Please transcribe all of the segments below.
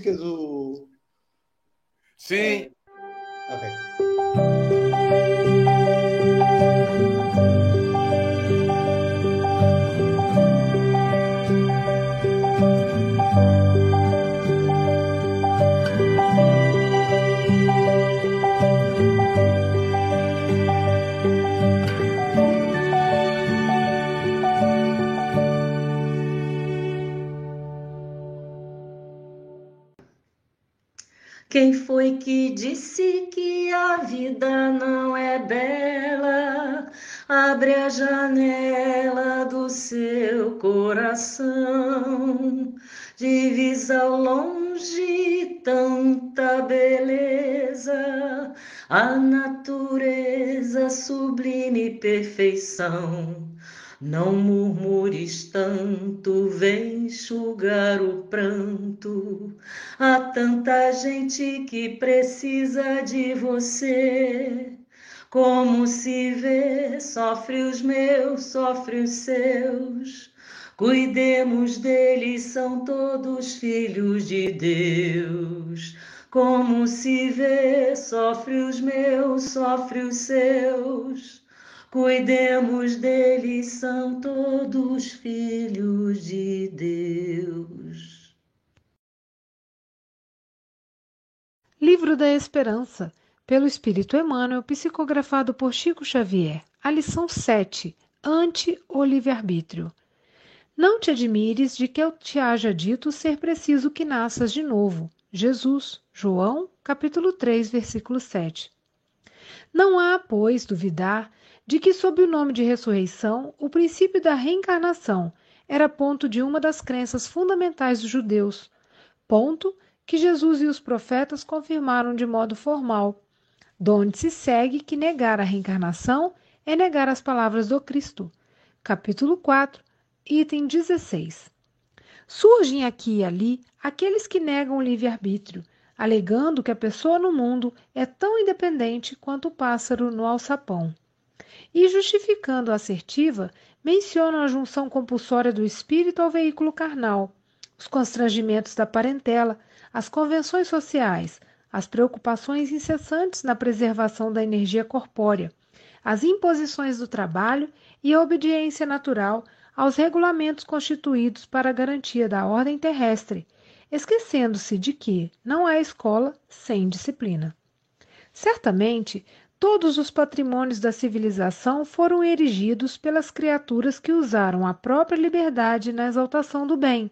do. Sim. É... Ok. Foi que disse que a vida não é bela? Abre a janela do seu coração, divisa ao longe tanta beleza, a natureza sublime perfeição. Não murmures tanto, vem enxugar o pranto. Há tanta gente que precisa de você. Como se vê, sofre os meus, sofre os seus. Cuidemos deles, são todos filhos de Deus. Como se vê, sofre os meus, sofre os seus. Cuidemos deles, são todos filhos de Deus. Livro da Esperança, pelo Espírito Emmanuel, psicografado por Chico Xavier. A lição 7. Ante o livre-arbítrio. Não te admires de que eu te haja dito ser preciso que nasças de novo. Jesus, João, capítulo 3, versículo 7. Não há, pois, duvidar de que, sob o nome de ressurreição, o princípio da reencarnação era ponto de uma das crenças fundamentais dos judeus, ponto que Jesus e os profetas confirmaram de modo formal, donde se segue que negar a reencarnação é negar as palavras do Cristo. Capítulo 4, item 16. Surgem aqui e ali aqueles que negam o livre-arbítrio, alegando que a pessoa no mundo é tão independente quanto o pássaro no alçapão e, justificando a assertiva, mencionam a junção compulsória do espírito ao veículo carnal, os constrangimentos da parentela, as convenções sociais, as preocupações incessantes na preservação da energia corpórea, as imposições do trabalho e a obediência natural aos regulamentos constituídos para a garantia da ordem terrestre, esquecendo-se de que não há escola sem disciplina. Certamente, Todos os patrimônios da civilização foram erigidos pelas criaturas que usaram a própria liberdade na exaltação do bem.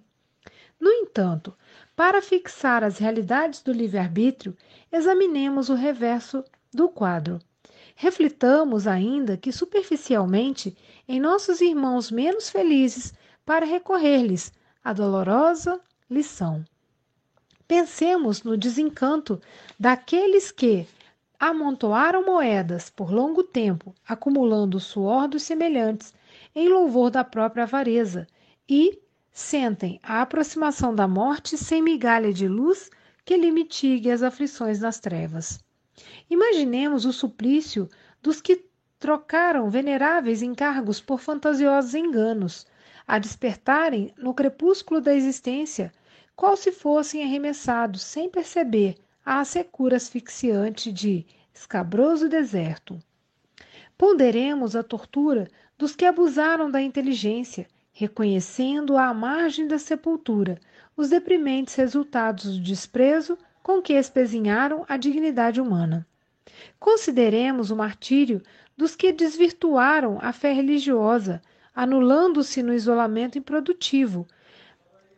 No entanto, para fixar as realidades do livre-arbítrio, examinemos o reverso do quadro. Reflitamos ainda que superficialmente em nossos irmãos menos felizes para recorrer-lhes a dolorosa lição. Pensemos no desencanto daqueles que, amontoaram moedas por longo tempo, acumulando o suor dos semelhantes, em louvor da própria avareza, e sentem a aproximação da morte sem migalha de luz que lhe mitigue as aflições nas trevas. Imaginemos o suplício dos que trocaram veneráveis encargos por fantasiosos enganos, a despertarem no crepúsculo da existência, qual se fossem arremessados sem perceber à secura asfixiante de escabroso deserto. Ponderemos a tortura dos que abusaram da inteligência, reconhecendo à margem da sepultura os deprimentes resultados do desprezo com que espezinharam a dignidade humana. Consideremos o martírio dos que desvirtuaram a fé religiosa, anulando-se no isolamento improdutivo,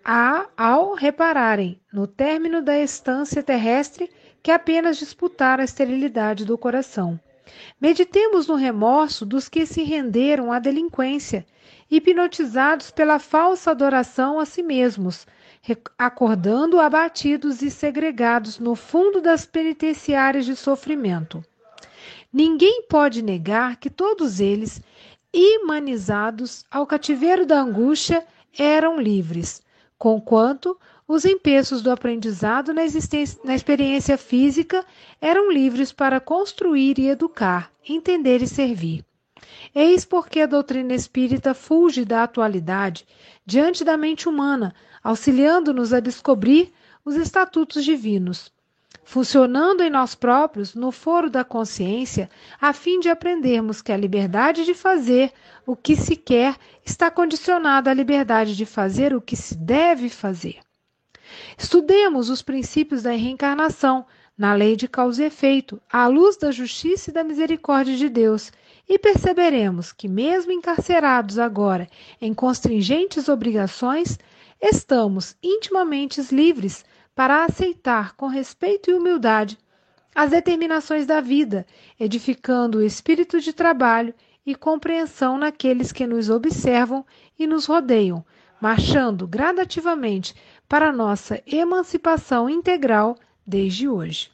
a, ao repararem, no término da estância terrestre, que apenas disputaram a esterilidade do coração. Meditemos no remorso dos que se renderam à delinquência, hipnotizados pela falsa adoração a si mesmos, acordando abatidos e segregados no fundo das penitenciárias de sofrimento. Ninguém pode negar que todos eles, imanizados ao cativeiro da angústia, eram livres, conquanto os empeços do aprendizado na, na, experiência física eram livres para construir e educar, entender e servir. Eis porque a doutrina espírita fulge da atualidade diante da mente humana, auxiliando-nos a descobrir os estatutos divinos, funcionando em nós próprios no foro da consciência, a fim de aprendermos que a liberdade de fazer o que se quer está condicionada à liberdade de fazer o que se deve fazer. Estudemos os princípios da reencarnação na lei de causa e efeito, à luz da justiça e da misericórdia de Deus, e perceberemos que, mesmo encarcerados agora em constringentes obrigações, estamos intimamente livres para aceitar com respeito e humildade as determinações da vida, edificando o espírito de trabalho e compreensão naqueles que nos observam e nos rodeiam, marchando gradativamente para nossa emancipação integral desde hoje.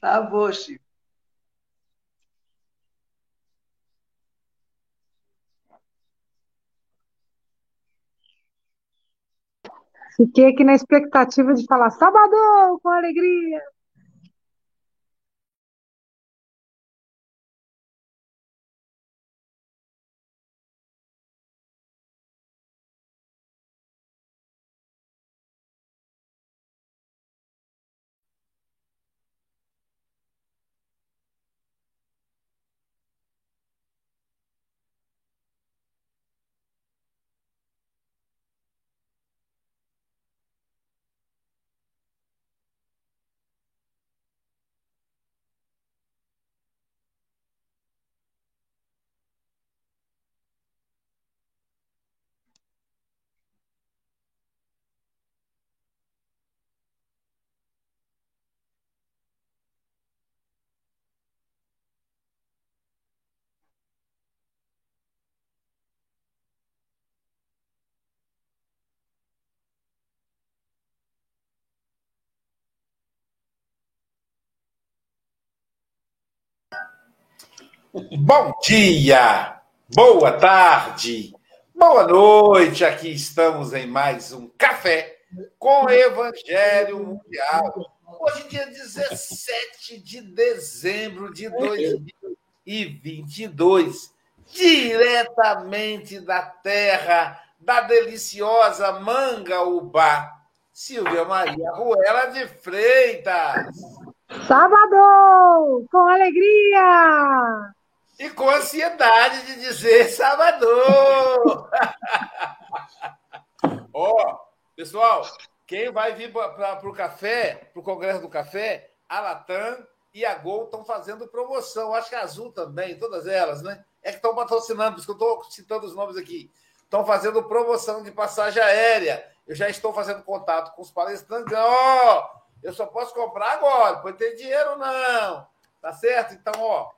Travou, Chico. Fiquei aqui na expectativa de falar sábado com alegria. Bom dia, boa tarde, boa noite. Aqui estamos em mais um café com Evangelho Mundial. Hoje, dia 17 de dezembro de 2022, diretamente da terra da deliciosa Manga Ubá, Silvia Maria Ruela de Freitas. Sábado, com alegria! E com ansiedade de dizer Salvador. Ó, oh, pessoal, quem vai vir para o café, para o Congresso do Café, a Latam e a Gol estão fazendo promoção. Acho que a Azul também, todas elas, né? É que estão patrocinando, por isso que eu estou citando os nomes aqui. Estão fazendo promoção de passagem aérea. Eu já estou fazendo contato com os palestrantes. Ó, oh, eu só posso comprar agora, não ter dinheiro, não. Tá certo? Então, ó,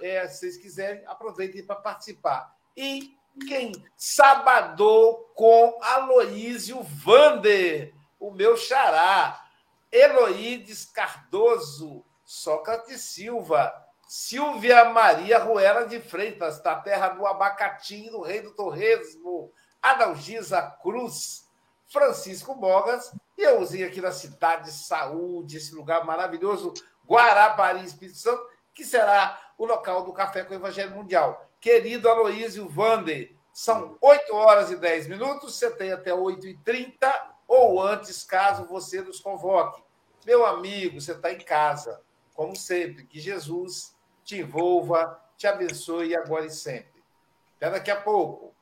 é, se vocês quiserem, aproveitem para participar. E quem? Sabadou com Aloísio Vander, o meu xará. Eloídes Cardoso, Sócrates Silva, Silvia Maria Ruela de Freitas, da terra do abacatinho, do rei do torresmo, Adalgisa Cruz, Francisco Bogas, e eu usei aqui na cidade de saúde, esse lugar maravilhoso, Guarapari, Espírito Santo, que será o local do Café com o Evangelho Mundial. Querido Aloísio Vander, são 8 horas e 10 minutos, você tem até 8 e 30 ou antes, caso você nos convoque. Meu amigo, você está em casa, como sempre. Que Jesus te envolva, te abençoe agora e sempre. Até daqui a pouco.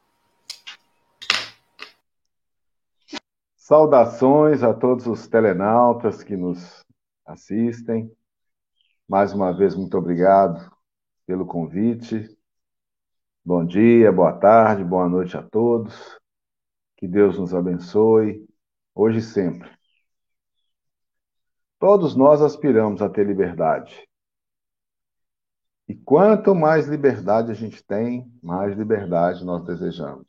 Saudações a todos os telenautas que nos assistem. Mais uma vez, muito obrigado pelo convite. Bom dia, boa tarde, boa noite a todos. Que Deus nos abençoe, hoje e sempre. Todos nós aspiramos a ter liberdade. quanto mais liberdade a gente tem, mais liberdade nós desejamos.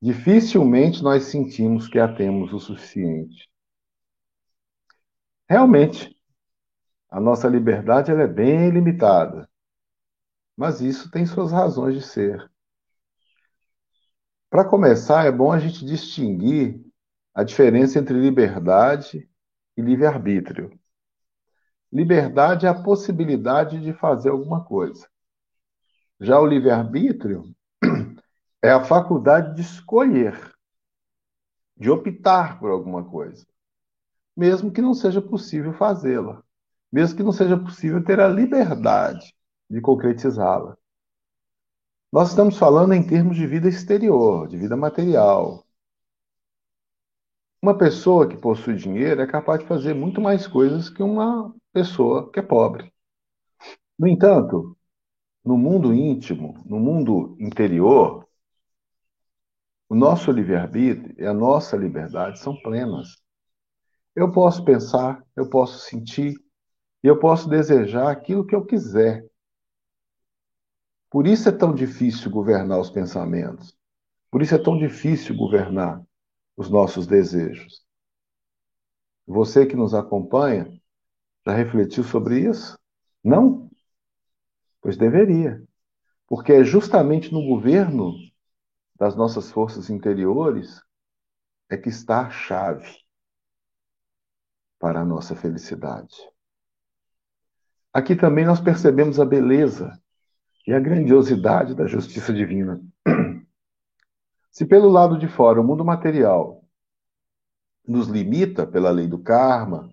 Dificilmente nós sentimos que a temos o suficiente. Realmente, a nossa liberdade ela é bem limitada, mas isso tem suas razões de ser. Para começar, é bom a gente distinguir a diferença entre liberdade e livre-arbítrio. Liberdade é a possibilidade de fazer alguma coisa. Já o livre-arbítrio é a faculdade de escolher, de optar por alguma coisa, mesmo que não seja possível fazê-la, mesmo que não seja possível ter a liberdade de concretizá-la. Nós estamos falando em termos de vida exterior, de vida material, uma pessoa que possui dinheiro é capaz de fazer muito mais coisas que uma pessoa que é pobre. No entanto, no mundo íntimo, no mundo interior, o nosso livre-arbítrio e a nossa liberdade são plenas. Eu posso pensar, eu posso sentir eu posso desejar aquilo que eu quiser. Por isso é tão difícil governar os pensamentos. Por isso é tão difícil governar os nossos desejos. Você que nos acompanha, já refletiu sobre isso? Não? Pois deveria. Porque é justamente no governo das nossas forças interiores é que está a chave para a nossa felicidade. Aqui também nós percebemos a beleza e a grandiosidade da justiça divina. Se pelo lado de fora o mundo material nos limita pela lei do karma,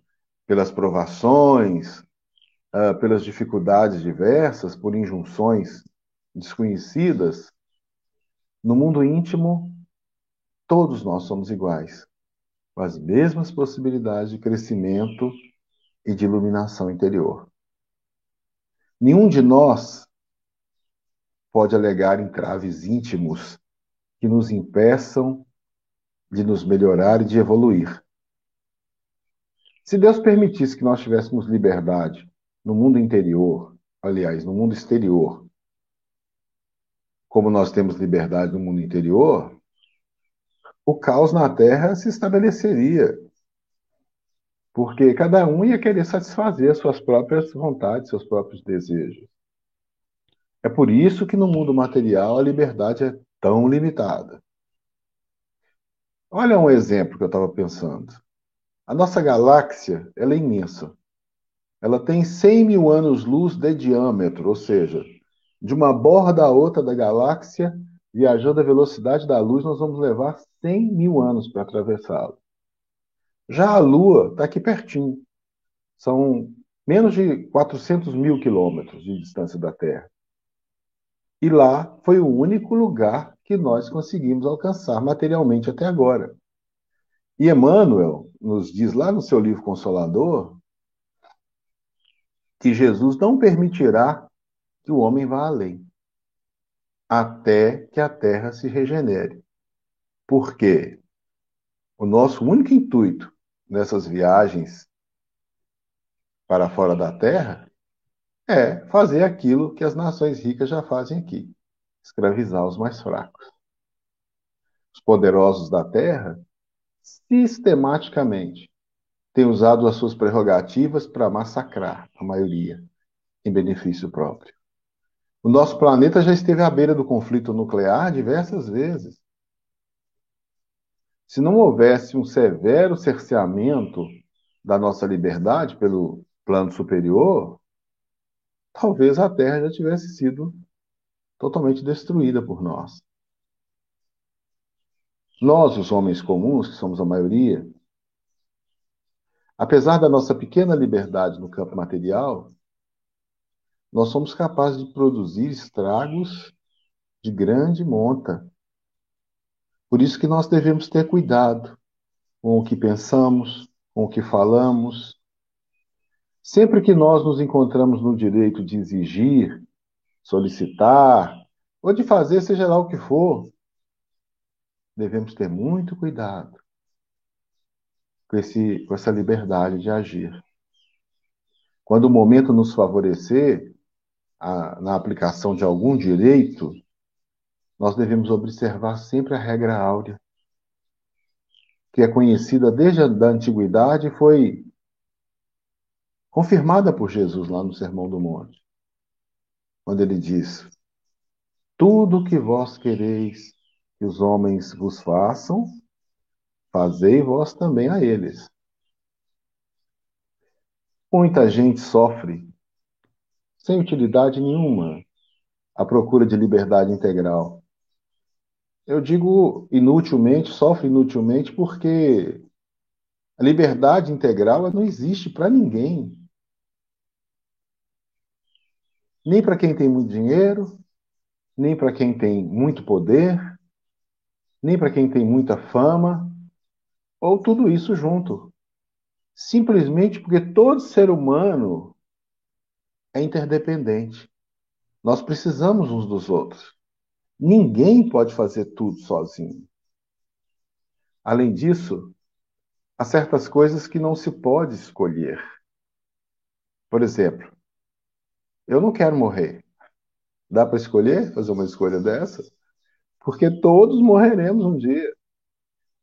pelas provações, uh, pelas dificuldades diversas, por injunções desconhecidas, no mundo íntimo, todos nós somos iguais, com as mesmas possibilidades de crescimento e de iluminação interior. Nenhum de nós pode alegar entraves íntimos que nos impeçam de nos melhorar e de evoluir. Se Deus permitisse que nós tivéssemos liberdade no mundo interior, aliás, no mundo exterior, como nós temos liberdade no mundo interior, o caos na Terra se estabeleceria. Porque cada um ia querer satisfazer suas próprias vontades, seus próprios desejos. É por isso que no mundo material a liberdade é tão limitada. Olha um exemplo que eu estava pensando. A nossa galáxia ela é imensa. Ela tem 100 mil anos-luz de diâmetro, ou seja, de uma borda a outra da galáxia, viajando à velocidade da luz, nós vamos levar 100 mil anos para atravessá-la. Já a Lua está aqui pertinho. São menos de 400 mil quilômetros de distância da Terra. E lá foi o único lugar que nós conseguimos alcançar materialmente até agora. E Emmanuel nos diz lá no seu livro Consolador que Jesus não permitirá que o homem vá além, até que a terra se regenere. Porque o nosso único intuito nessas viagens para fora da terra é fazer aquilo que as nações ricas já fazem aqui: escravizar os mais fracos. Os poderosos da terra, sistematicamente, têm usado as suas prerrogativas para massacrar a maioria, em benefício próprio. O nosso planeta já esteve à beira do conflito nuclear diversas vezes. Se não houvesse um severo cerceamento da nossa liberdade pelo plano superior, talvez a Terra já tivesse sido totalmente destruída por nós. Nós, os homens comuns, que somos a maioria, apesar da nossa pequena liberdade no campo material, nós somos capazes de produzir estragos de grande monta. Por isso que nós devemos ter cuidado com o que pensamos, com o que falamos, Sempre que nós nos encontramos no direito de exigir, solicitar, ou de fazer seja lá o que for, devemos ter muito cuidado com, esse, com essa liberdade de agir. Quando o momento nos favorecer, a, na aplicação de algum direito, nós devemos observar sempre a regra áurea, que é conhecida desde a da antiguidade e foi confirmada por Jesus lá no Sermão do Monte, quando ele diz: Tudo o que vós quereis que os homens vos façam, fazei vós também a eles. Muita gente sofre sem utilidade nenhuma à procura de liberdade integral. Eu digo inutilmente, sofre inutilmente porque a liberdade integral não existe para ninguém. Nem para quem tem muito dinheiro, nem para quem tem muito poder, nem para quem tem muita fama, ou tudo isso junto. Simplesmente porque todo ser humano é interdependente. Nós precisamos uns dos outros. Ninguém pode fazer tudo sozinho. Além disso, há certas coisas que não se pode escolher. Por exemplo, eu não quero morrer. Dá para escolher fazer uma escolha dessa? Porque todos morreremos um dia.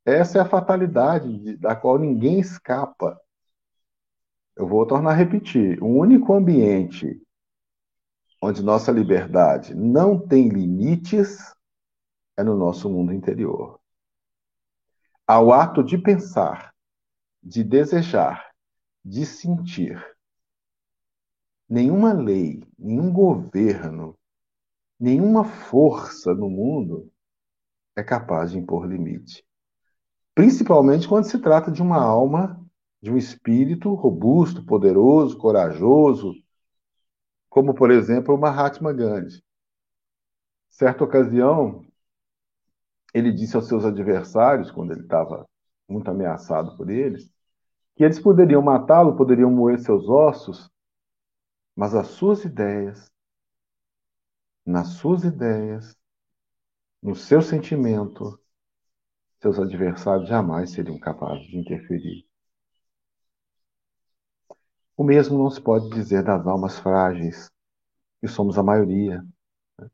Essa é a fatalidade da qual ninguém escapa. Eu vou tornar a repetir: o único ambiente onde nossa liberdade não tem limites é no nosso mundo interior. Ao ato de pensar, de desejar, de sentir, nenhuma lei, nenhum governo, nenhuma força no mundo é capaz de impor limite. Principalmente quando se trata de uma alma, de um espírito robusto, poderoso, corajoso, como, por exemplo, o Mahatma Gandhi. Certa ocasião, ele disse aos seus adversários, quando ele estava muito ameaçado por eles, que eles poderiam matá-lo, poderiam moer seus ossos, mas as suas ideias, nas suas ideias, no seu sentimento, seus adversários jamais seriam capazes de interferir. O mesmo não se pode dizer das almas frágeis, que somos a maioria. Né?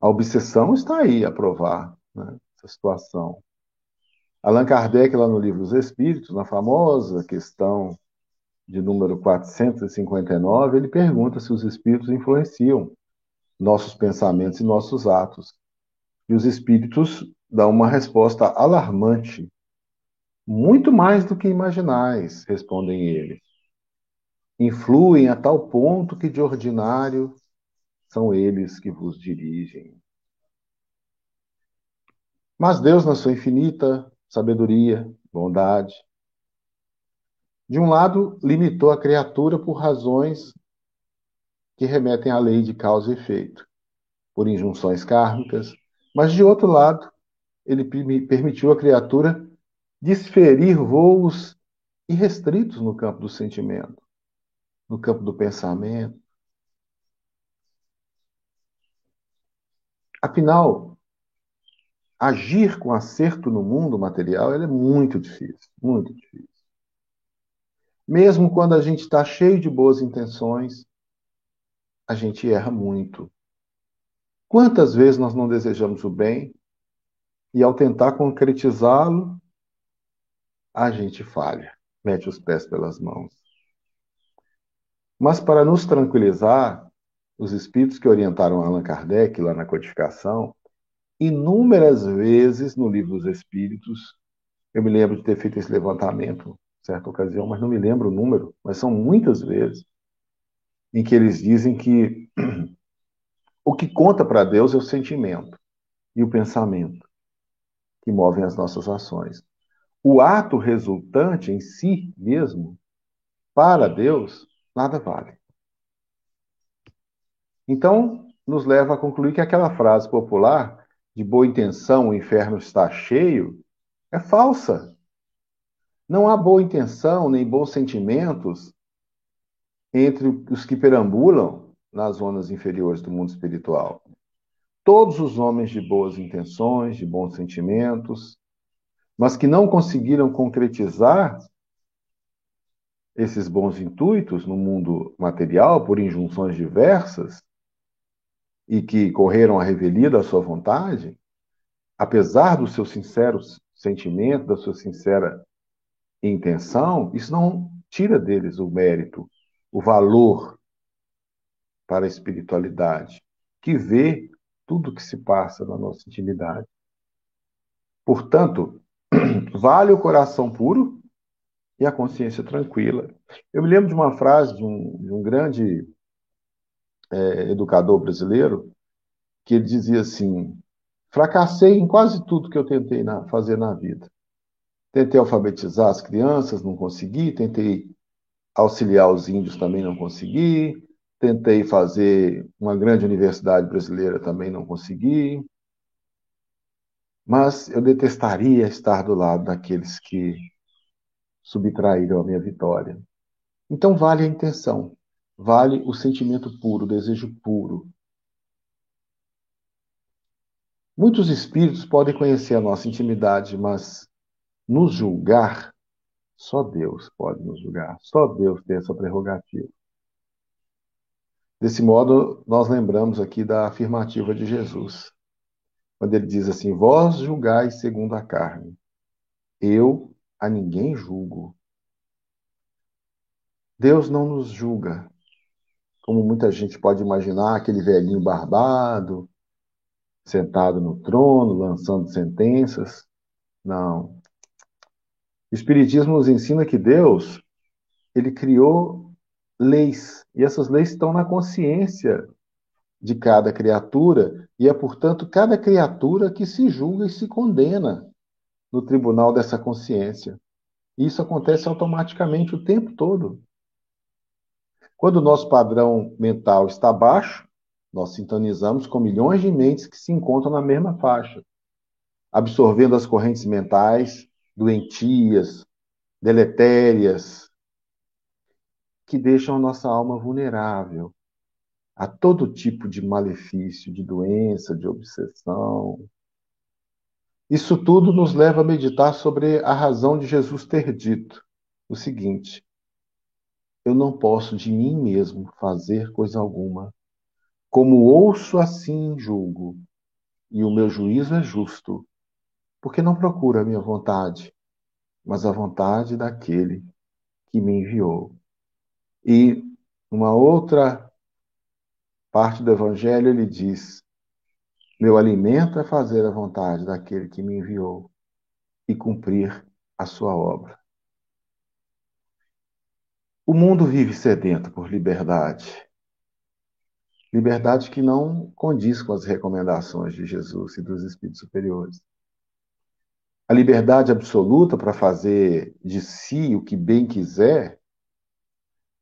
A obsessão está aí a provar né, essa situação. Allan Kardec, lá no livro dos Espíritos, na famosa questão de número 459, ele pergunta se os espíritos influenciam nossos pensamentos e nossos atos. E os espíritos dão uma resposta alarmante. Muito mais do que imaginais, respondem eles influem a tal ponto que de ordinário são eles que vos dirigem. Mas Deus, na sua infinita sabedoria, bondade, de um lado, limitou a criatura por razões que remetem à lei de causa e efeito, por injunções kármicas, mas de outro lado, ele permitiu à criatura desferir voos irrestritos no campo do sentimento no campo do pensamento. Afinal, agir com acerto no mundo material é muito difícil, muito difícil. Mesmo quando a gente está cheio de boas intenções, a gente erra muito. Quantas vezes nós não desejamos o bem e, ao tentar concretizá-lo, a gente falha, mete os pés pelas mãos. Mas para nos tranquilizar, os espíritos que orientaram Allan Kardec lá na codificação, inúmeras vezes no livro dos Espíritos, eu me lembro de ter feito esse levantamento, certa ocasião, mas não me lembro o número, mas são muitas vezes em que eles dizem que o que conta para Deus é o sentimento e o pensamento que movem as nossas ações. O ato resultante em si mesmo, para Deus, nada vale. Então, nos leva a concluir que aquela frase popular, de boa intenção o inferno está cheio, é falsa. Não há boa intenção nem bons sentimentos entre os que perambulam nas zonas inferiores do mundo espiritual. Todos os homens de boas intenções, de bons sentimentos, mas que não conseguiram concretizar esses bons intuitos no mundo material por injunções diversas, e que correram a revelia da sua vontade, apesar do seu sincero sentimento, da sua sincera intenção, isso não tira deles o mérito, o valor para a espiritualidade, que vê tudo que se passa na nossa intimidade. Portanto, vale o coração puro e a consciência tranquila. Eu me lembro de uma frase de um, de um grande é, educador brasileiro que ele dizia assim: fracassei em quase tudo que eu tentei na, fazer na vida. Tentei alfabetizar as crianças, não consegui. Tentei auxiliar os índios, também não consegui. Tentei fazer uma grande universidade brasileira, também não consegui. Mas eu detestaria estar do lado daqueles que subtraíram a minha vitória. Então vale a intenção, vale o sentimento puro, o desejo puro. Muitos espíritos podem conhecer a nossa intimidade, mas nos julgar, só Deus pode nos julgar, só Deus tem essa prerrogativa. Desse modo, nós lembramos aqui da afirmativa de Jesus, quando ele diz assim: Vós julgais segundo a carne, eu a ninguém julgo. Deus não nos julga, como muita gente pode imaginar, aquele velhinho barbado, sentado no trono, lançando sentenças. Não. O Espiritismo nos ensina que Deus, ele criou leis, e essas leis estão na consciência de cada criatura, e é, portanto, cada criatura que se julga e se condena no tribunal dessa consciência. E isso acontece automaticamente o tempo todo. Quando o nosso padrão mental está baixo, nós sintonizamos com milhões de mentes que se encontram na mesma faixa, absorvendo as correntes mentais doentias, deletérias, que deixam a nossa alma vulnerável a todo tipo de malefício, de doença, de obsessão. Isso tudo nos leva a meditar sobre a razão de Jesus ter dito o seguinte: Eu não posso de mim mesmo fazer coisa alguma. Como ouço, assim julgo, e o meu juízo é justo, porque não procura a minha vontade, mas a vontade daquele que me enviou. E uma outra parte do Evangelho ele diz: Meu alimento é fazer a vontade daquele que me enviou e cumprir a sua obra. O mundo vive sedento por liberdade. Liberdade que não condiz com as recomendações de Jesus e dos Espíritos superiores. A liberdade absoluta para fazer de si o que bem quiser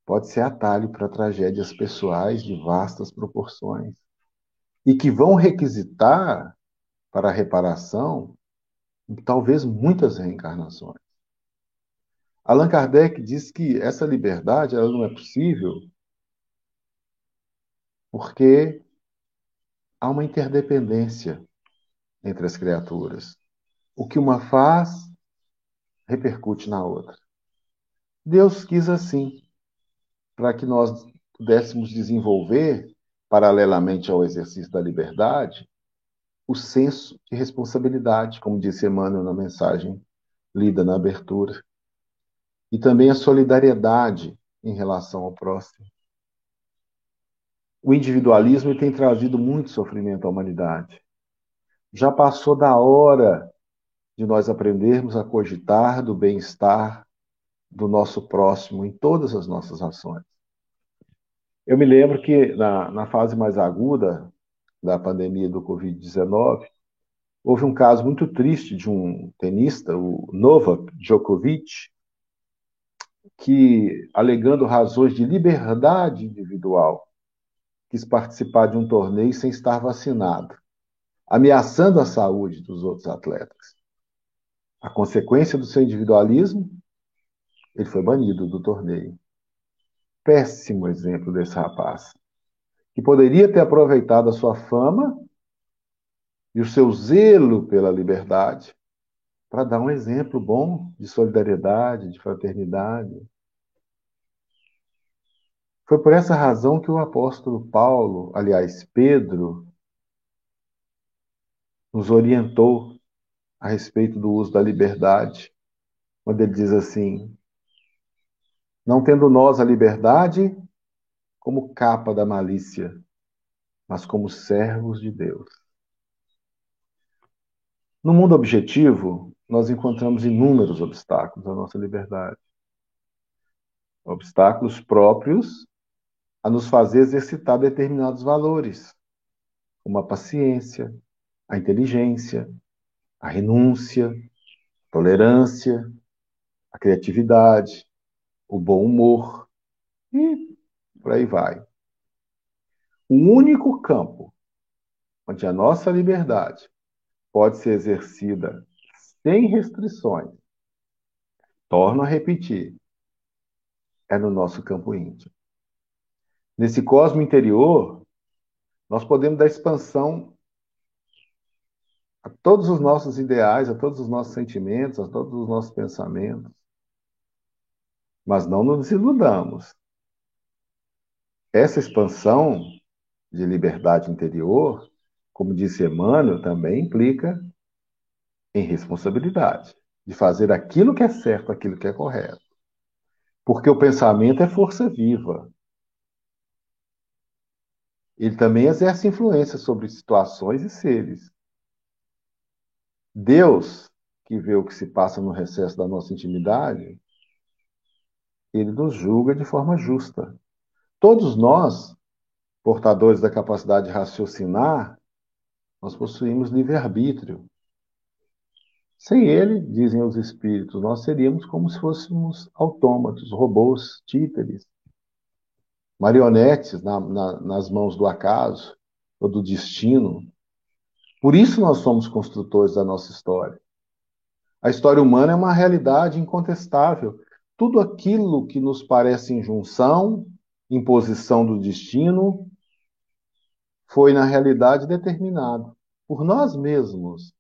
pode ser atalho para tragédias pessoais de vastas proporções e que vão requisitar para reparação talvez muitas reencarnações. Allan Kardec diz que essa liberdade ela não é possível porque há uma interdependência entre as criaturas. O que uma faz repercute na outra. Deus quis assim, para que nós pudéssemos desenvolver, paralelamente ao exercício da liberdade, o senso de responsabilidade, como disse Emmanuel na mensagem lida na abertura, e também a solidariedade em relação ao próximo. O individualismo tem trazido muito sofrimento à humanidade. Já passou da hora de nós aprendermos a cogitar do bem-estar do nosso próximo em todas as nossas ações. Eu me lembro que na, na fase mais aguda da pandemia do Covid-19, houve um caso muito triste de um tenista, o Novak Djokovic, que, alegando razões de liberdade individual, quis participar de um torneio sem estar vacinado, ameaçando a saúde dos outros atletas. A consequência do seu individualismo, ele foi banido do torneio. Péssimo exemplo desse rapaz, que poderia ter aproveitado a sua fama e o seu zelo pela liberdade para dar um exemplo bom de solidariedade, de fraternidade. Foi por essa razão que o apóstolo Paulo, aliás, Pedro, nos orientou a respeito do uso da liberdade, quando ele diz assim: Não tendo nós a liberdade como capa da malícia, mas como servos de Deus. No mundo objetivo, nós encontramos inúmeros obstáculos à nossa liberdade. Obstáculos próprios a nos fazer exercitar determinados valores, como a paciência, a inteligência, a renúncia, a tolerância, a criatividade, o bom humor e por aí vai. O único campo onde a nossa liberdade pode ser exercida sem restrições, torno a repetir, é no nosso campo íntimo. Nesse cosmo interior, nós podemos dar expansão a todos os nossos ideais, a todos os nossos sentimentos, a todos os nossos pensamentos. Mas não nos iludamos. Essa expansão de liberdade interior, como disse Emmanuel, também implica em responsabilidade, de fazer aquilo que é certo, aquilo que é correto. Porque o pensamento é força viva. Ele também exerce influência sobre situações e seres. Deus, que vê o que se passa no recesso da nossa intimidade, ele nos julga de forma justa. Todos nós, portadores da capacidade de raciocinar, nós possuímos livre-arbítrio. Sem ele, dizem os espíritos, nós seríamos como se fôssemos autômatos, robôs, títeres, marionetes na, na, nas mãos do acaso ou do destino. Por isso nós somos construtores da nossa história. A história humana é uma realidade incontestável. Tudo aquilo que nos parece injunção, imposição do destino, foi na realidade determinado por nós mesmos,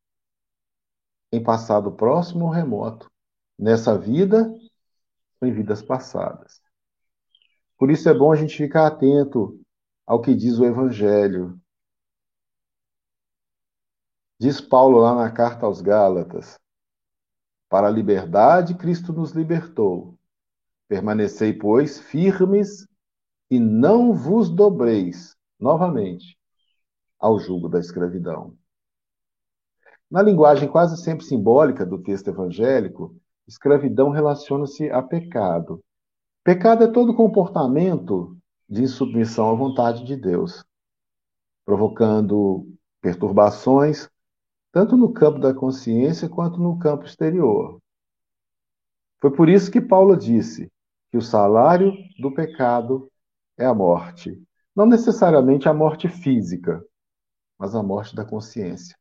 em passado próximo ou remoto, nessa vida ou em vidas passadas. Por isso é bom a gente ficar atento ao que diz o Evangelho. Diz Paulo lá na carta aos Gálatas: Para a liberdade Cristo nos libertou. Permanecei, pois, firmes e não vos dobreis novamente ao jugo da escravidão. Na linguagem quase sempre simbólica do texto evangélico, escravidão relaciona-se a pecado. Pecado é todo comportamento de insubmissão à vontade de Deus, provocando perturbações tanto no campo da consciência quanto no campo exterior. Foi por isso que Paulo disse que o salário do pecado é a morte. Não necessariamente a morte física, mas a morte da consciência.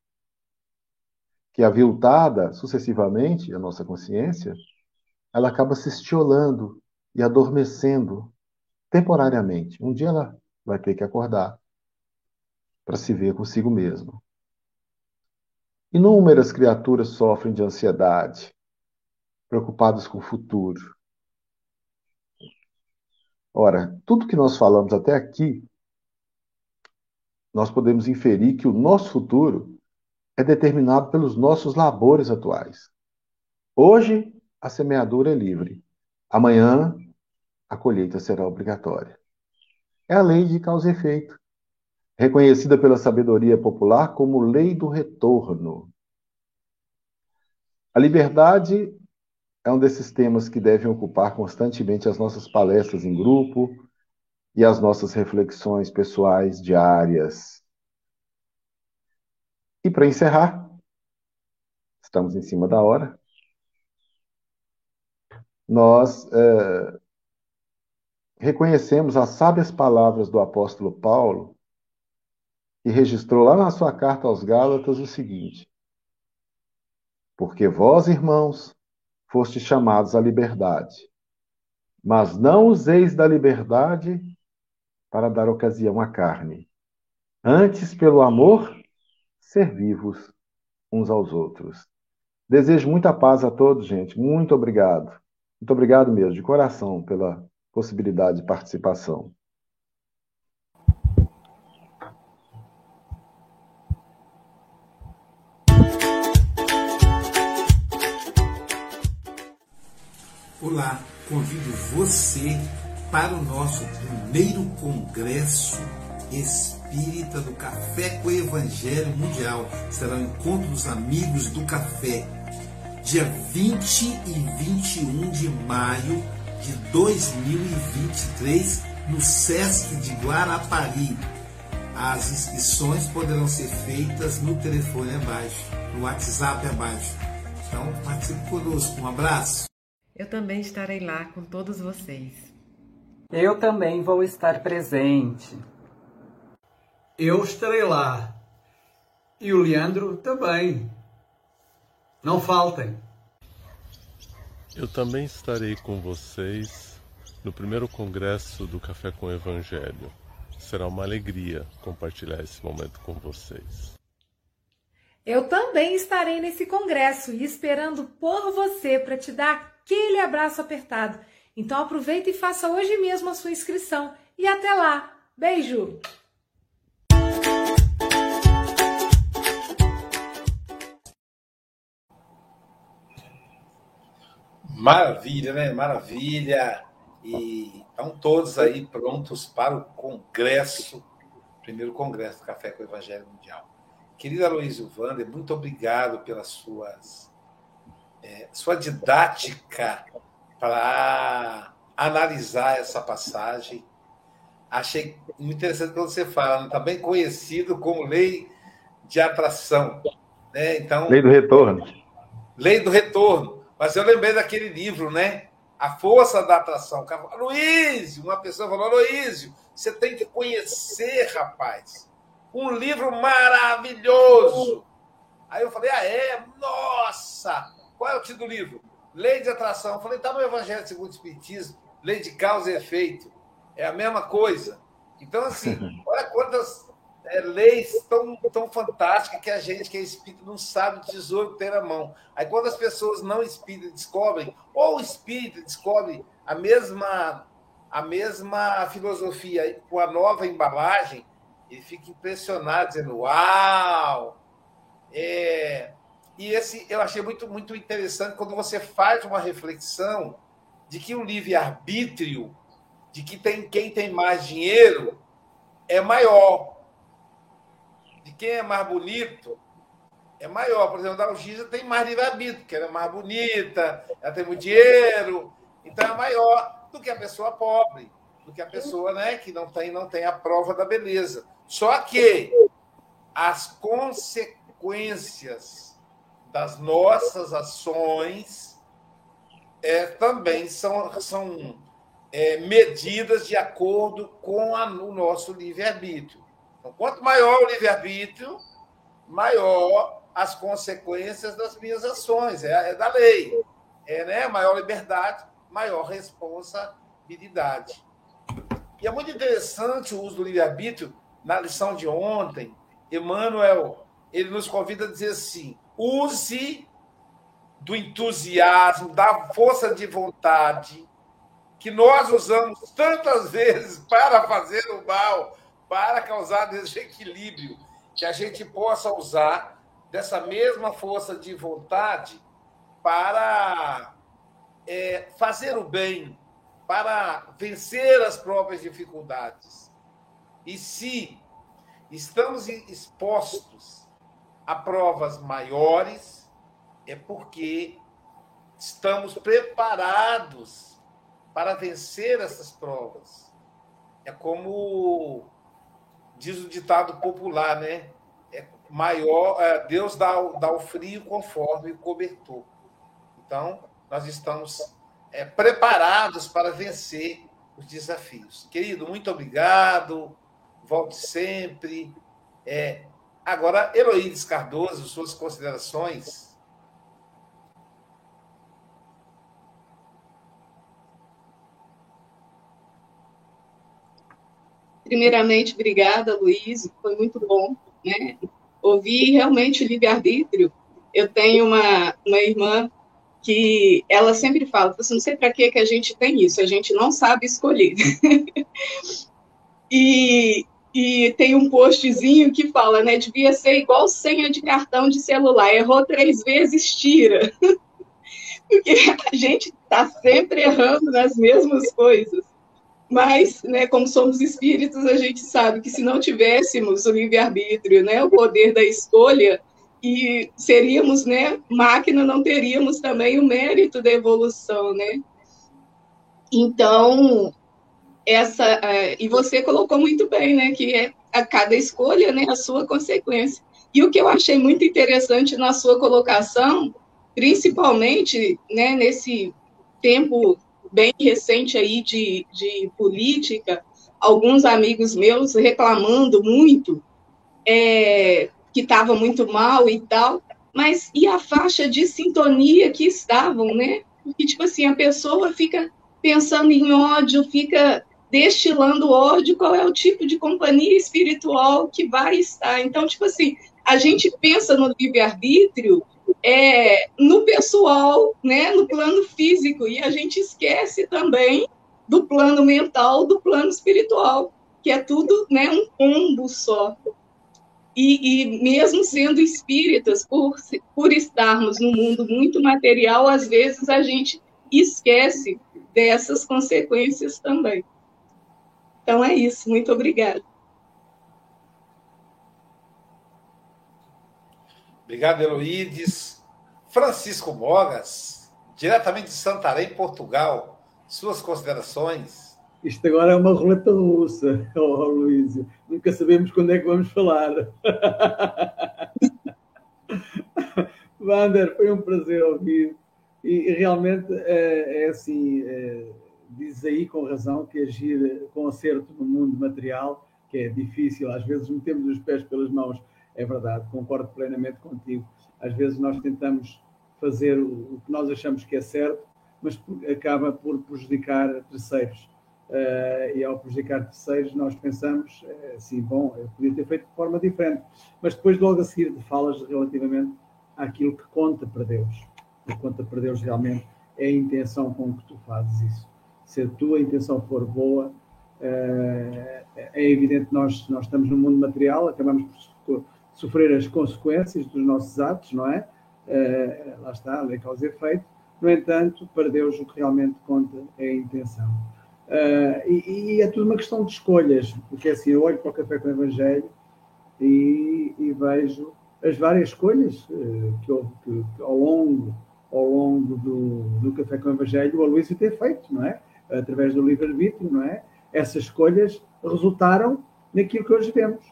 Que aviltada sucessivamente a nossa consciência, ela acaba se estiolando e adormecendo temporariamente. Um dia ela vai ter que acordar para se ver consigo mesma. Inúmeras criaturas sofrem de ansiedade, preocupadas com o futuro. Ora, tudo que nós falamos até aqui nós podemos inferir que o nosso futuro é determinado pelos nossos labores atuais. Hoje, a semeadura é livre. Amanhã, a colheita será obrigatória. É a lei de causa e efeito, reconhecida pela sabedoria popular como lei do retorno. A liberdade é um desses temas que devem ocupar constantemente as nossas palestras em grupo, e as nossas reflexões pessoais diárias. E para encerrar, estamos em cima da hora, nós é, reconhecemos as sábias palavras do apóstolo Paulo, que registrou lá na sua carta aos Gálatas o seguinte: Porque vós, irmãos, fostes chamados à liberdade, mas não useis da liberdade para dar ocasião à carne. Antes, pelo amor, ser vivos uns aos outros. Desejo muita paz a todos, gente. Muito obrigado. Muito obrigado mesmo, de coração, pela possibilidade de participação. Olá, convido você para o nosso primeiro congresso espírita do Café com o Evangelho Mundial. Será o encontro dos amigos do café, dia 20 e 21 de maio de 2023, no SESC de Guarapari. As inscrições poderão ser feitas no telefone abaixo, no WhatsApp abaixo. Então, participe conosco. Um abraço. Eu também estarei lá com todos vocês. Eu também vou estar presente. Eu estarei lá. E o Leandro também. Não faltem. Eu também estarei com vocês no primeiro congresso do Café com o Evangelho. Será uma alegria compartilhar esse momento com vocês. Eu também estarei nesse congresso e esperando por você para te dar aquele abraço apertado. Então aproveita e faça hoje mesmo a sua inscrição. E até lá. Beijo! Maravilha, né? Maravilha. E estão todos aí prontos para o congresso, primeiro congresso do Café com o Evangelho Mundial. Querida Aloysio Wander, muito obrigado pelas suas é, sua didática para analisar essa passagem. Achei muito interessante quando você fala, está bem conhecido como lei de atração. Né? Então, lei do retorno. Lei do retorno. Mas eu lembrei daquele livro, né? A Força da Atração. Luiz, uma pessoa falou, Luiz, você tem que conhecer, rapaz. Um livro maravilhoso. Aí eu falei, ah, é? Nossa! Qual é o título do livro? Lei de atração. Eu falei, está no Evangelho segundo o Espiritismo, lei de causa e efeito. É a mesma coisa. Então, assim, olha quantas é, leis tão, tão fantásticas que a gente, que é espírito, não sabe o tesouro ter na mão. Aí, quando as pessoas não espíritas descobrem, ou o espírito descobre a mesma, a mesma filosofia com a nova embalagem, ele fica impressionado, dizendo: Uau! É, e esse eu achei muito, muito interessante quando você faz uma reflexão de que o livre-arbítrio, de que tem, quem tem mais dinheiro, é maior. De quem é mais bonito, é maior. Por exemplo, a Dalgisa tem mais livre-arbítrio, porque ela é mais bonita, ela tem muito dinheiro, então é maior do que a pessoa pobre, do que a pessoa né, que não tem, não tem a prova da beleza. Só que as consequências das nossas ações é, também são, são é, medidas de acordo com a, o nosso livre-arbítrio. Então, quanto maior o livre-arbítrio, maior as consequências das minhas ações, é, é da lei. É, né? Maior liberdade, maior responsabilidade. E é muito interessante o uso do livre-arbítrio. Na lição de ontem, Emmanuel ele nos convida a dizer assim: use do entusiasmo, da força de vontade que nós usamos tantas vezes para fazer o mal, para causar desequilíbrio, que a gente possa usar dessa mesma força de vontade para é, fazer o bem, para vencer as próprias dificuldades. E se estamos expostos a provas maiores, é porque estamos preparados para vencer essas provas. É como diz o ditado popular, né? É maior, é, Deus dá, dá o frio conforme o cobertor. Então, nós estamos é, preparados para vencer os desafios. Querido, muito obrigado. Volte sempre. É, Agora, Heloídes Cardoso, suas considerações. Primeiramente, obrigada, Luiz, foi muito bom, né? Ouvir realmente o livre-arbítrio. Eu tenho uma, uma irmã que ela sempre fala, assim, não sei para que a gente tem isso, a gente não sabe escolher. e, e tem um postzinho que fala, né, devia ser igual senha de cartão de celular, errou três vezes, tira. Porque a gente está sempre errando nas mesmas coisas. Mas, né, como somos espíritos, a gente sabe que se não tivéssemos o livre-arbítrio, né, o poder da escolha, e seríamos, né, máquina, não teríamos também o mérito da evolução, né? Então, essa, é, e você colocou muito bem, né, que é a cada escolha, né, a sua consequência. E o que eu achei muito interessante na sua colocação, principalmente, né, nesse tempo bem recente aí de, de política, alguns amigos meus reclamando muito, é, que estava muito mal e tal, mas e a faixa de sintonia que estavam, né? Porque, tipo assim, a pessoa fica pensando em ódio, fica destilando ódio, qual é o tipo de companhia espiritual que vai estar. Então, tipo assim, a gente pensa no livre-arbítrio é, no pessoal, né, no plano físico, e a gente esquece também do plano mental, do plano espiritual, que é tudo né, um combo só. E, e, mesmo sendo espíritas, por, por estarmos num mundo muito material, às vezes a gente esquece dessas consequências também. Então é isso, muito obrigada. Obrigado, Heloídes. Francisco Mogas, diretamente de Santarém, Portugal. Suas considerações? Isto agora é uma roleta russa, oh, Luísio. Nunca sabemos quando é que vamos falar. Wander, foi um prazer ouvir. E, e realmente é, é assim, é, diz aí com razão que agir com acerto no mundo material, que é difícil, às vezes metemos os pés pelas mãos, é verdade, concordo plenamente contigo. Às vezes nós tentamos fazer o, que nós achamos que é certo, mas acaba por prejudicar terceiros Uh, e ao prejudicar terceiros, nós pensamos assim, bom, eu podia ter feito de forma diferente. Mas depois, logo a seguir, falas relativamente àquilo que conta para Deus. O que conta para Deus realmente é a intenção com que tu fazes isso. Se a tua intenção for boa, uh, é evidente que nós, nós estamos no mundo material, acabamos por sofrer as consequências dos nossos atos, não é? lá está, a lei causa efeito. No entanto, para Deus o que realmente conta é a intenção. Uh, e, é tudo uma questão de escolhas, porque assim, eu olho para o Café com o Evangelho e, e vejo as várias escolhas que, houve, que, que, ao longo, ao longo do, do Café com o Evangelho o Aloysio ter feito, não é? Através do livre-arbítrio, não é? Essas escolhas resultaram naquilo que hoje vemos,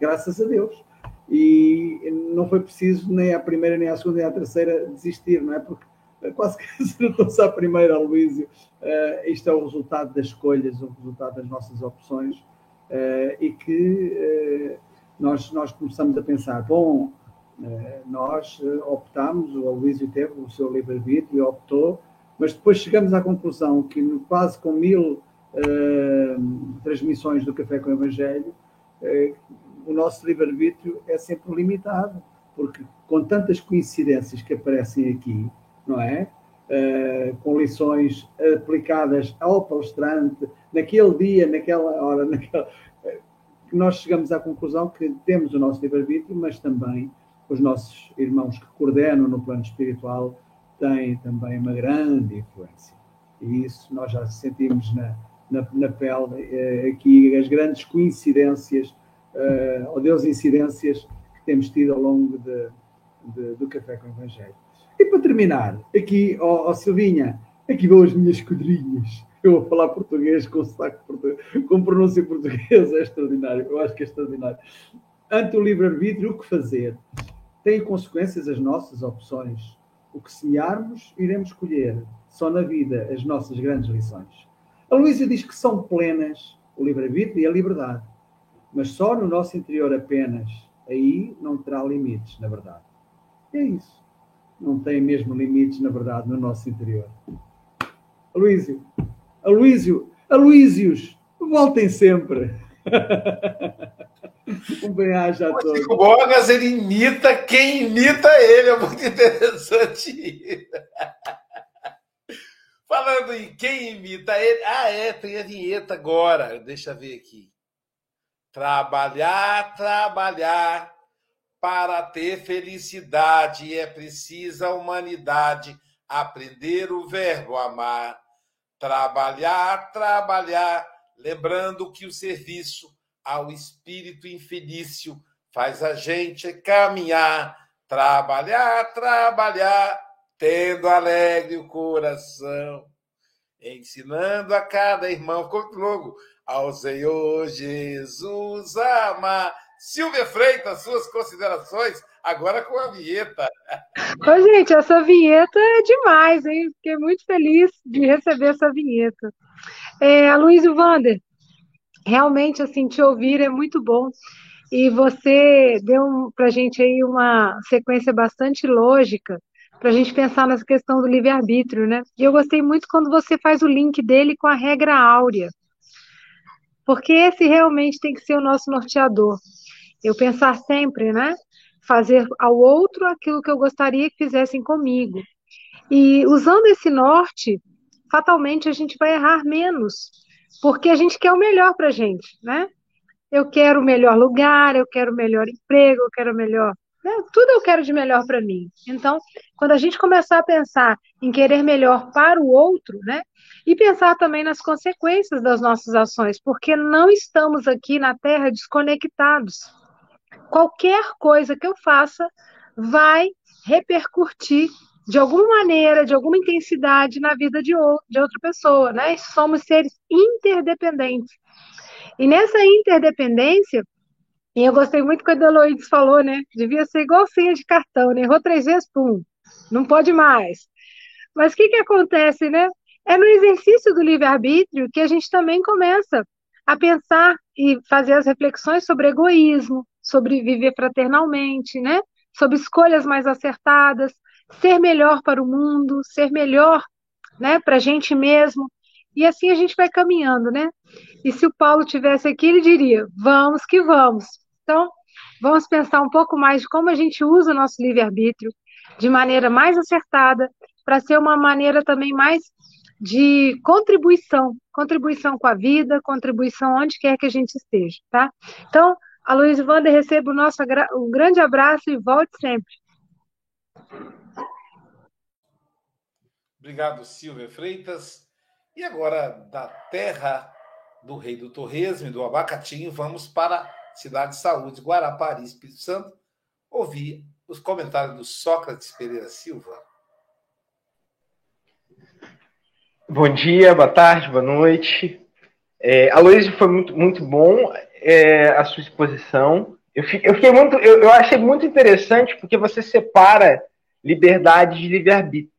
graças a Deus. E não foi preciso nem à primeira, nem à segunda, nem à terceira desistir, não é? Porque quase que acertou-se à primeira, Luísio. Uh, isto é o resultado das escolhas, o resultado das nossas opções, uh, e que uh, nós, nós começamos a pensar, bom, nós optámos, o Aloysio teve o seu livre-arbítrio e optou, mas depois chegamos à conclusão que quase com mil transmissões do Café com o Evangelho, o nosso livre-arbítrio é sempre limitado, porque com tantas coincidências que aparecem aqui, não é? Uh, com lições aplicadas ao palestrante, naquele dia, naquela hora, naquela... Uh, nós chegamos à conclusão que temos o nosso livre-arbítrio, mas também os nossos irmãos que coordenam no plano espiritual têm também uma grande influência. E isso nós já sentimos na, na, na pele, uh, aqui as grandes coincidências, uh, ou Deus incidências que temos tido ao longo de, de, do Café com o Evangelho. E para terminar, aqui, ó, ó Silvinha, aqui vão as minhas esquadrinhas. Eu vou falar português com sotaque português, com pronúncia portuguesa, é extraordinário. Eu acho que é extraordinário. Ante o livre-arbítrio, o que fazer? Tem consequências as nossas opções. O que semearmos, iremos colher. Só na vida as nossas grandes lições. A Luísa diz que são plenas o livre-arbítrio e a liberdade. Mas só no nosso interior apenas. Aí não terá limites, na verdade. É isso não tem mesmo limites, na verdade, no nosso interior. Aloísio, Aloísio, Aloísios, voltem sempre. Um bem-aja a todos. O Bogas, ele imita quem imita ele, é muito interessante. Falando em quem imita ele. Ah, é, tem a vinheta agora. Deixa eu ver aqui. Trabalhar, trabalhar para ter felicidade é precisa a humanidade aprender o verbo amar. Trabalhar, trabalhar, lembrando que o serviço ao espírito infelício faz a gente caminhar, trabalhar, trabalhar, tendo alegre o coração, ensinando a cada irmão, ficou logo, ao Senhor Jesus amar. Silvia Freitas, suas considerações, agora com a vinheta. Ô, gente, essa vinheta é demais, hein? Fiquei muito feliz de receber essa vinheta. É, Aloysio Vander, realmente, assim, te ouvir é muito bom. E você deu para a gente aí uma sequência bastante lógica para a gente pensar nessa questão do livre-arbítrio, né? E eu gostei muito quando você faz o link dele com a regra áurea, porque esse realmente tem que ser o nosso norteador. Eu pensar sempre, né? Fazer ao outro aquilo que eu gostaria que fizessem comigo. E usando esse norte, fatalmente a gente vai errar menos, porque a gente quer o melhor para a gente, né? Eu quero o melhor lugar, eu quero o melhor emprego, eu quero o melhor né? Tudo eu quero de melhor para mim. Então, quando a gente começar a pensar em querer melhor para o outro, né? E pensar também nas consequências das nossas ações, porque não estamos aqui na Terra desconectados. Qualquer coisa que eu faça vai repercutir de alguma maneira, de alguma intensidade na vida de, de outra pessoa, né? Somos seres interdependentes. E nessa interdependência, e eu gostei muito quando a Eloides falou, né? Devia ser igual senha de cartão, né? Errou três vezes, pum, não pode mais. Mas o que, que acontece, né? É no exercício do livre-arbítrio que a gente também começa a pensar e fazer as reflexões sobre egoísmo, sobre viver fraternalmente, né? Sobre escolhas mais acertadas, ser melhor para o mundo, ser melhor, né, para a gente mesmo. E assim a gente vai caminhando, né? E se o Paulo tivesse aqui, ele diria: vamos que vamos. Então, vamos pensar um pouco mais de como a gente usa o nosso livre-arbítrio de maneira mais acertada, para ser uma maneira também mais de contribuição, contribuição com a vida, contribuição onde quer que a gente esteja, tá? Então, a Luiz Wander receba o nosso um grande abraço e volte sempre. Obrigado, Silvia Freitas. E agora, da terra do rei do torresmo e do abacatinho, vamos para Cidade de Saúde, Guarapari, Espírito Santo, ouvir os comentários do Sócrates Pereira Silva. Bom dia, boa tarde, boa noite. É, Aloysio, foi muito, muito bom é, a sua exposição. Eu fiquei muito, eu, eu, achei muito interessante porque você separa liberdade de livre-arbítrio.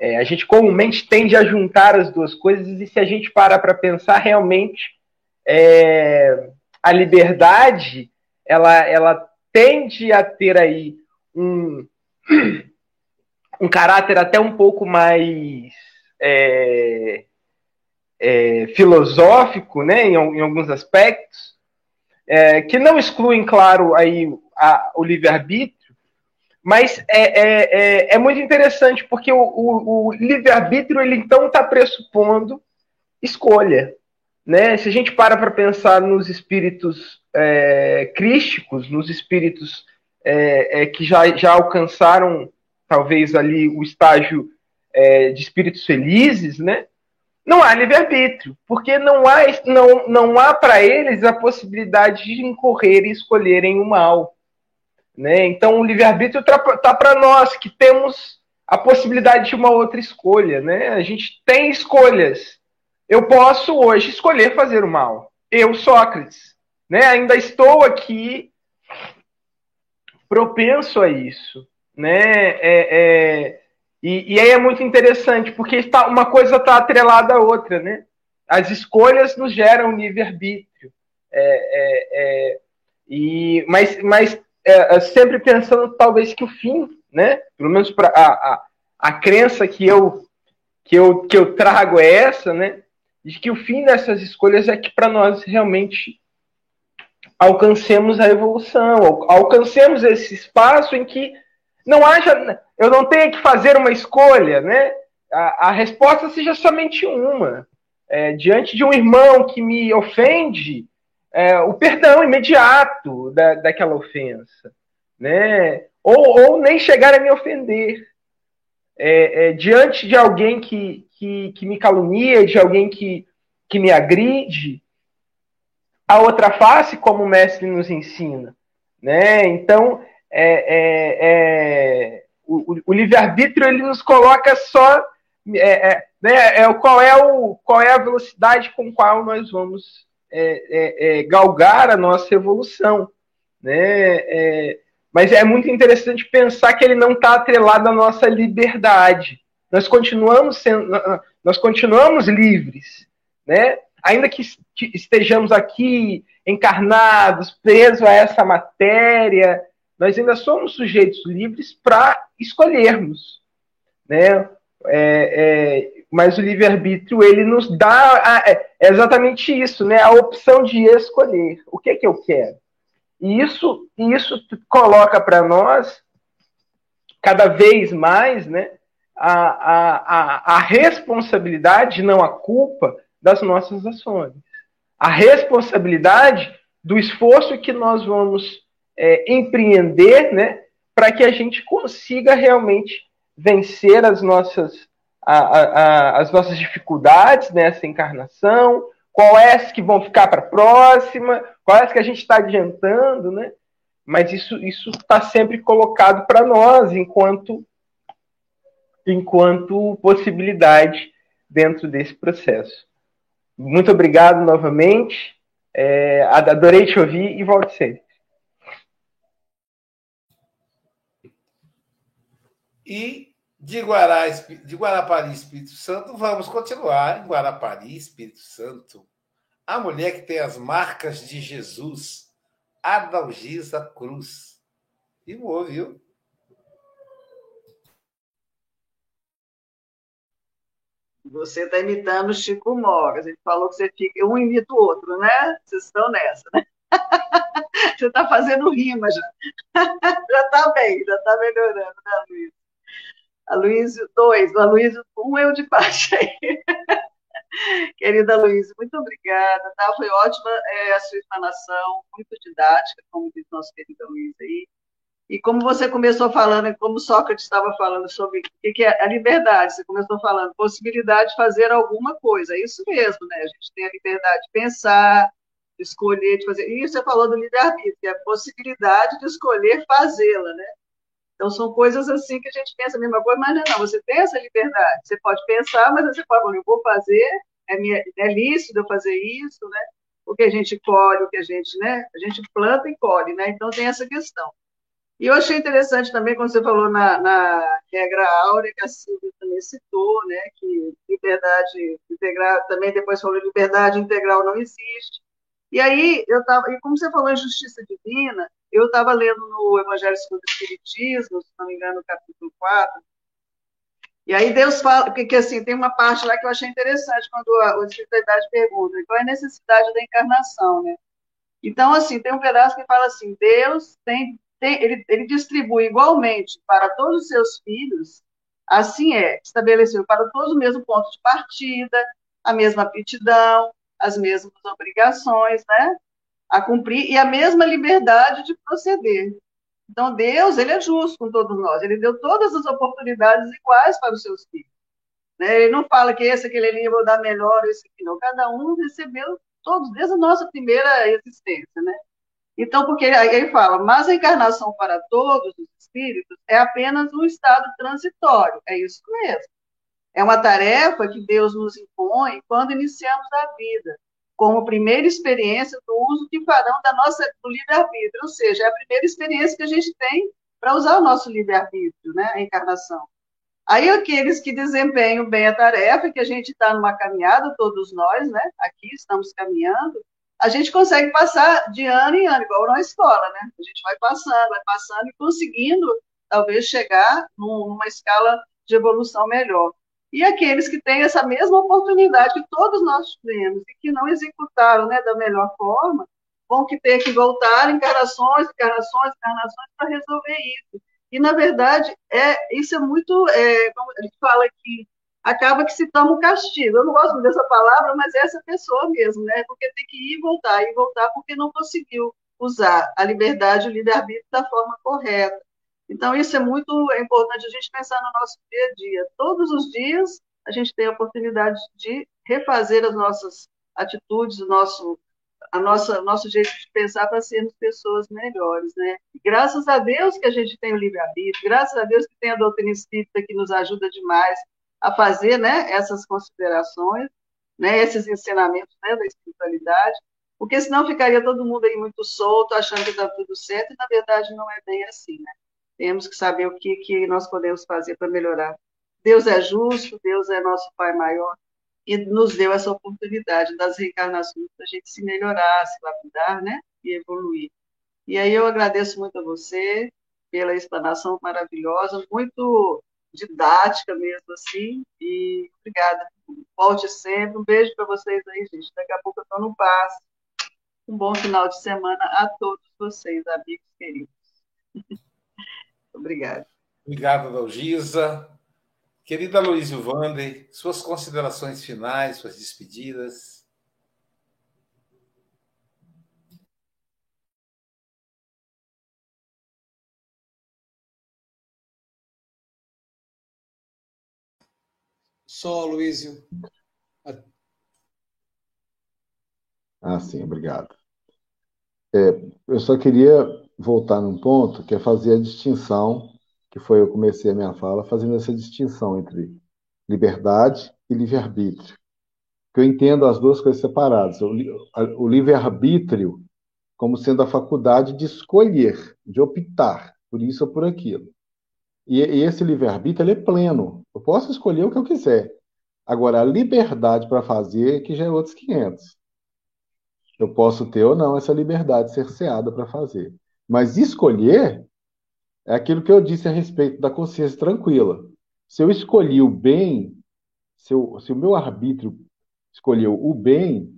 É, a gente comumente tende a juntar as duas coisas e se a gente parar para pensar realmente é, a liberdade ela, ela tende a ter aí um, um caráter até um pouco mais é, é, filosófico, né, em, em, alguns aspectos, é, que não excluem, claro, aí a, o livre-arbítrio, mas é, é, é, é, muito interessante porque o, o, o livre-arbítrio ele então está pressupondo escolha, né? Se a gente para para pensar nos espíritos é, crísticos, nos espíritos é, é, que já, já alcançaram talvez ali o estágio é, de espíritos felizes, né? Não há livre-arbítrio, porque não há, não, não há para eles a possibilidade de incorrer e escolherem o mal. Né? Então, o livre-arbítrio está tá para nós, que temos a possibilidade de uma outra escolha. Né? A gente tem escolhas. Eu posso hoje escolher fazer o mal. Eu, Sócrates, né? ainda estou aqui propenso a isso. Né? É, é, e, e, aí é muito interessante, porque está, uma coisa está atrelada à outra. Né? As escolhas nos geram livre-arbítrio. É, é, é, e, mas mas é, sempre pensando talvez que o fim, né? pelo menos para a, a, a crença que eu, que, eu, que eu trago é essa, né? de que o fim dessas escolhas é que para nós realmente alcancemos a evolução, alcancemos esse espaço em que não haja, eu não tenha que fazer uma escolha, né? a, a resposta seja somente uma. É, diante de um irmão que me ofende, é, o perdão imediato da, daquela ofensa, né? Ou, ou nem chegar a me ofender. É, é, diante de alguém que, que, que, me calunia, de alguém que, que me agride, a outra face, como o mestre nos ensina. Né? Então, é, é, é o, o livre-arbítrio ele nos coloca só é, né, é, qual, é o, qual é a velocidade com qual nós vamos é, é, galgar a nossa evolução. Né? mas é muito interessante pensar que ele não está atrelado à nossa liberdade. Nós continuamos sendo, nós continuamos livres, né? Ainda que estejamos aqui encarnados, presos a essa matéria, nós ainda somos sujeitos livres para escolhermos, né? É, é, mas o livre-arbítrio, ele nos dá a, é, é exatamente isso, né? A opção de escolher. O que que eu quero? E isso, isso coloca para nós, cada vez mais, né? A, a, a, a responsabilidade, não a culpa, das nossas ações. A responsabilidade do esforço que nós vamos é, empreender, né? Para que a gente consiga realmente vencer as nossas, a, a, as nossas dificuldades nessa encarnação, quais que vão ficar para a próxima, quais que a gente está adiantando, né? Mas isso isso está sempre colocado para nós enquanto enquanto possibilidade dentro desse processo. Muito obrigado novamente. É, adorei te ouvir e volte sempre. E de, Guará, de Guarapari, Espírito Santo, vamos continuar em Guarapari, Espírito Santo. A mulher que tem as marcas de Jesus, Adalgisa Cruz. E voou, viu? Você está imitando Chico Mogas. Ele falou que você fica, um imita o outro, né? Vocês estão nessa, né? Você está fazendo rima já. Já está bem, já está melhorando, né, Luiz? Aloysio, dois, Aloysio, um eu de baixo aí. Querida Luiz, muito obrigada, tá? Foi ótima é, a sua explanação, muito didática, como diz nosso querido Luiz aí. E como você começou falando, como Sócrates estava falando sobre o que é a liberdade, você começou falando possibilidade de fazer alguma coisa, é isso mesmo, né? A gente tem a liberdade de pensar, de escolher, de fazer. E você falou do livre-arbítrio, é a possibilidade de escolher fazê-la, né? Então, são coisas assim que a gente pensa a mesma coisa, mas não, não, você tem essa liberdade. Você pode pensar, mas você falar, eu vou fazer, é, minha, é lícito eu fazer isso, né? O que a gente colhe, o que a gente, né? A gente planta e colhe, né? Então, tem essa questão. E eu achei interessante também quando você falou na, na regra áurea, que a Silvia também citou, né? Que liberdade integral, também depois falou liberdade integral não existe. E aí, eu tava, e como você falou em justiça divina, eu estava lendo no Evangelho segundo o Espiritismo, se não me engano, no capítulo 4, e aí Deus fala, porque que, assim, tem uma parte lá que eu achei interessante, quando a, a espiritualidade pergunta, qual é a necessidade da encarnação, né? Então, assim, tem um pedaço que fala assim, Deus tem, tem ele, ele distribui igualmente para todos os seus filhos, assim é, estabeleceu para todos o mesmo ponto de partida, a mesma aptidão, as mesmas obrigações, né? A cumprir e a mesma liberdade de proceder. Então, Deus, ele é justo com todos nós. Ele deu todas as oportunidades iguais para os seus filhos. Né? Ele não fala que esse, aquele ali, eu vou dar melhor, esse aqui não. Cada um recebeu todos, desde a nossa primeira existência, né? Então, porque aí ele fala, mas a encarnação para todos os espíritos é apenas um estado transitório. É isso mesmo. É uma tarefa que Deus nos impõe quando iniciamos a vida como primeira experiência do uso que farão da nossa, do livre-arbítrio, ou seja, é a primeira experiência que a gente tem para usar o nosso livre-arbítrio, né, a encarnação. Aí aqueles que desempenham bem a tarefa, que a gente está numa caminhada, todos nós, né, aqui estamos caminhando, a gente consegue passar de ano em ano, igual na escola, né, a gente vai passando, vai passando e conseguindo, talvez, chegar numa escala de evolução melhor e aqueles que têm essa mesma oportunidade que todos nós tivemos e que não executaram né, da melhor forma, vão que ter que voltar encarnações, encarnações, encarnações para resolver isso. E, na verdade, é, isso é muito, é, como a gente fala aqui, acaba que se toma um castigo. Eu não gosto dessa palavra, mas é essa pessoa mesmo, né? Porque tem que ir e voltar, e voltar, porque não conseguiu usar a liberdade o livre-arbítrio da forma correta. Então, isso é muito importante a gente pensar no nosso dia a dia. Todos os dias a gente tem a oportunidade de refazer as nossas atitudes, o nosso, a nossa, nosso jeito de pensar para sermos pessoas melhores, né? graças a Deus que a gente tem o livre-arbítrio, graças a Deus que tem a doutrina espírita que nos ajuda demais a fazer né, essas considerações, né, esses ensinamentos né, da espiritualidade, porque senão ficaria todo mundo aí muito solto, achando que está tudo certo, e na verdade não é bem assim, né? Temos que saber o que, que nós podemos fazer para melhorar. Deus é justo, Deus é nosso Pai maior, e nos deu essa oportunidade das reencarnações para a gente se melhorar, se lapidar, né? E evoluir. E aí eu agradeço muito a você pela explanação maravilhosa, muito didática mesmo assim, e obrigada. Volte sempre. Um beijo para vocês aí, gente. Daqui a pouco eu estou no passe. Um bom final de semana a todos vocês, amigos queridos. Obrigada. Obrigado, Dalgisa. Querida Luísio Vander, suas considerações finais, suas despedidas. Só, Luísio. Ah, sim, obrigado. É, eu só queria voltar num ponto que é fazer a distinção, que foi eu comecei a minha fala fazendo essa distinção entre liberdade e livre-arbítrio. Que eu entendo as duas coisas separadas. O, o livre-arbítrio como sendo a faculdade de escolher, de optar por isso ou por aquilo. E, e esse livre-arbítrio é pleno. Eu posso escolher o que eu quiser. Agora, a liberdade para fazer, que já é outros 500. Eu posso ter ou não essa liberdade cerceada para fazer. Mas escolher é aquilo que eu disse a respeito da consciência tranquila. Se eu escolhi o bem, se, eu, se o meu arbítrio escolheu o bem,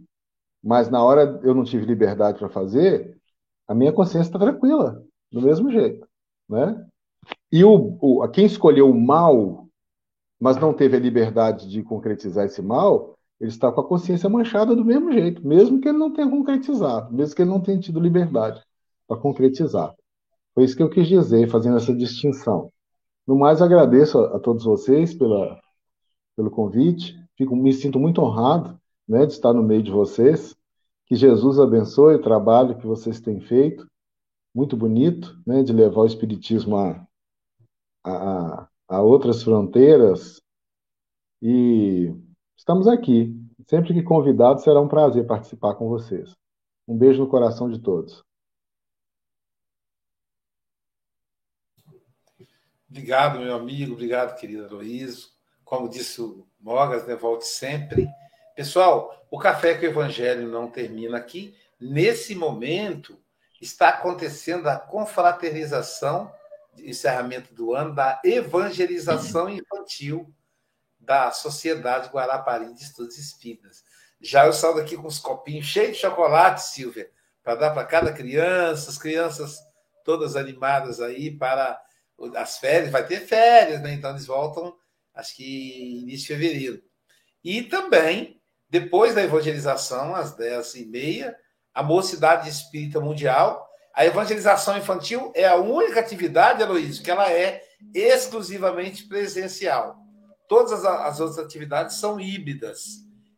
mas na hora eu não tive liberdade para fazer, a minha consciência está tranquila, do mesmo jeito. Né? E o, o, quem escolheu o mal, mas não teve a liberdade de concretizar esse mal, ele está com a consciência manchada do mesmo jeito, mesmo que ele não tenha concretizado, mesmo que ele não tenha tido liberdade para concretizar. Foi isso que eu quis dizer, fazendo essa distinção. No mais, agradeço a, a todos vocês pela, pelo convite. Fico, me sinto muito honrado né, de estar no meio de vocês. Que Jesus abençoe o trabalho que vocês têm feito. Muito bonito, né, de levar o Espiritismo a, a, a outras fronteiras. E estamos aqui. Sempre que convidado, será um prazer participar com vocês. Um beijo no coração de todos. Obrigado, meu amigo. Obrigado, querida Luiz. Como disse o Mogas, né, volte sempre. Pessoal, o Café com o Evangelho não termina aqui. Nesse momento, está acontecendo a confraternização, encerramento do ano, da evangelização infantil da Sociedade Guarapari de Estudos Espíritas. Já eu saio daqui com os copinhos cheios de chocolate, Silvia, para dar para cada criança, as crianças todas animadas aí para as férias, vai ter férias, né? Então eles voltam, acho que início de fevereiro. E também, depois da evangelização, às 10h30, a Mocidade Espírita Mundial. A evangelização infantil é a única atividade, Aloysio, que ela é exclusivamente presencial. Todas as, as outras atividades são híbridas.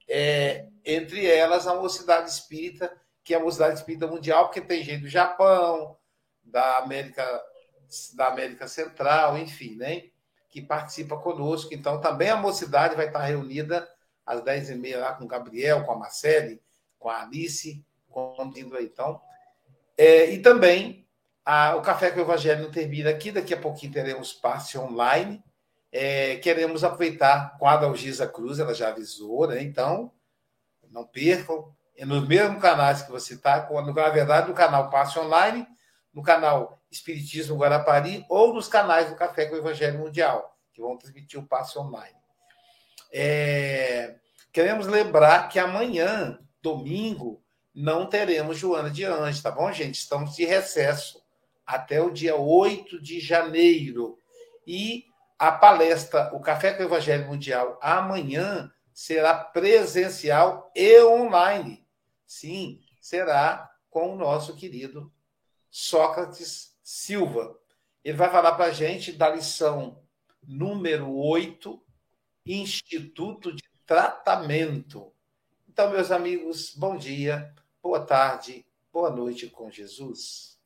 É, entre elas, a Mocidade Espírita, que é a Mocidade Espírita Mundial, porque tem gente do Japão, da América da América Central, enfim, né? Que participa conosco. Então, também a mocidade vai estar reunida às 10h30 lá com o Gabriel, com a Marcele, com a Alice, conduzindo aí. Então, é, e também a, o Café com o Evangelho não termina aqui. Daqui a pouquinho teremos passe online. É, queremos aproveitar com a Adalgisa Cruz, ela já avisou, né? Então, não percam. É nos mesmos canais que você está, na verdade, no canal Passe Online, no canal Espiritismo Guarapari ou nos canais do Café com o Evangelho Mundial, que vão transmitir o passe online. É... Queremos lembrar que amanhã, domingo, não teremos Joana de Anjos, tá bom, gente? Estamos de recesso até o dia 8 de janeiro. E a palestra, o Café com o Evangelho Mundial, amanhã será presencial e online. Sim, será com o nosso querido Sócrates Silva. Ele vai falar para a gente da lição número 8, Instituto de Tratamento. Então, meus amigos, bom dia, boa tarde, boa noite com Jesus.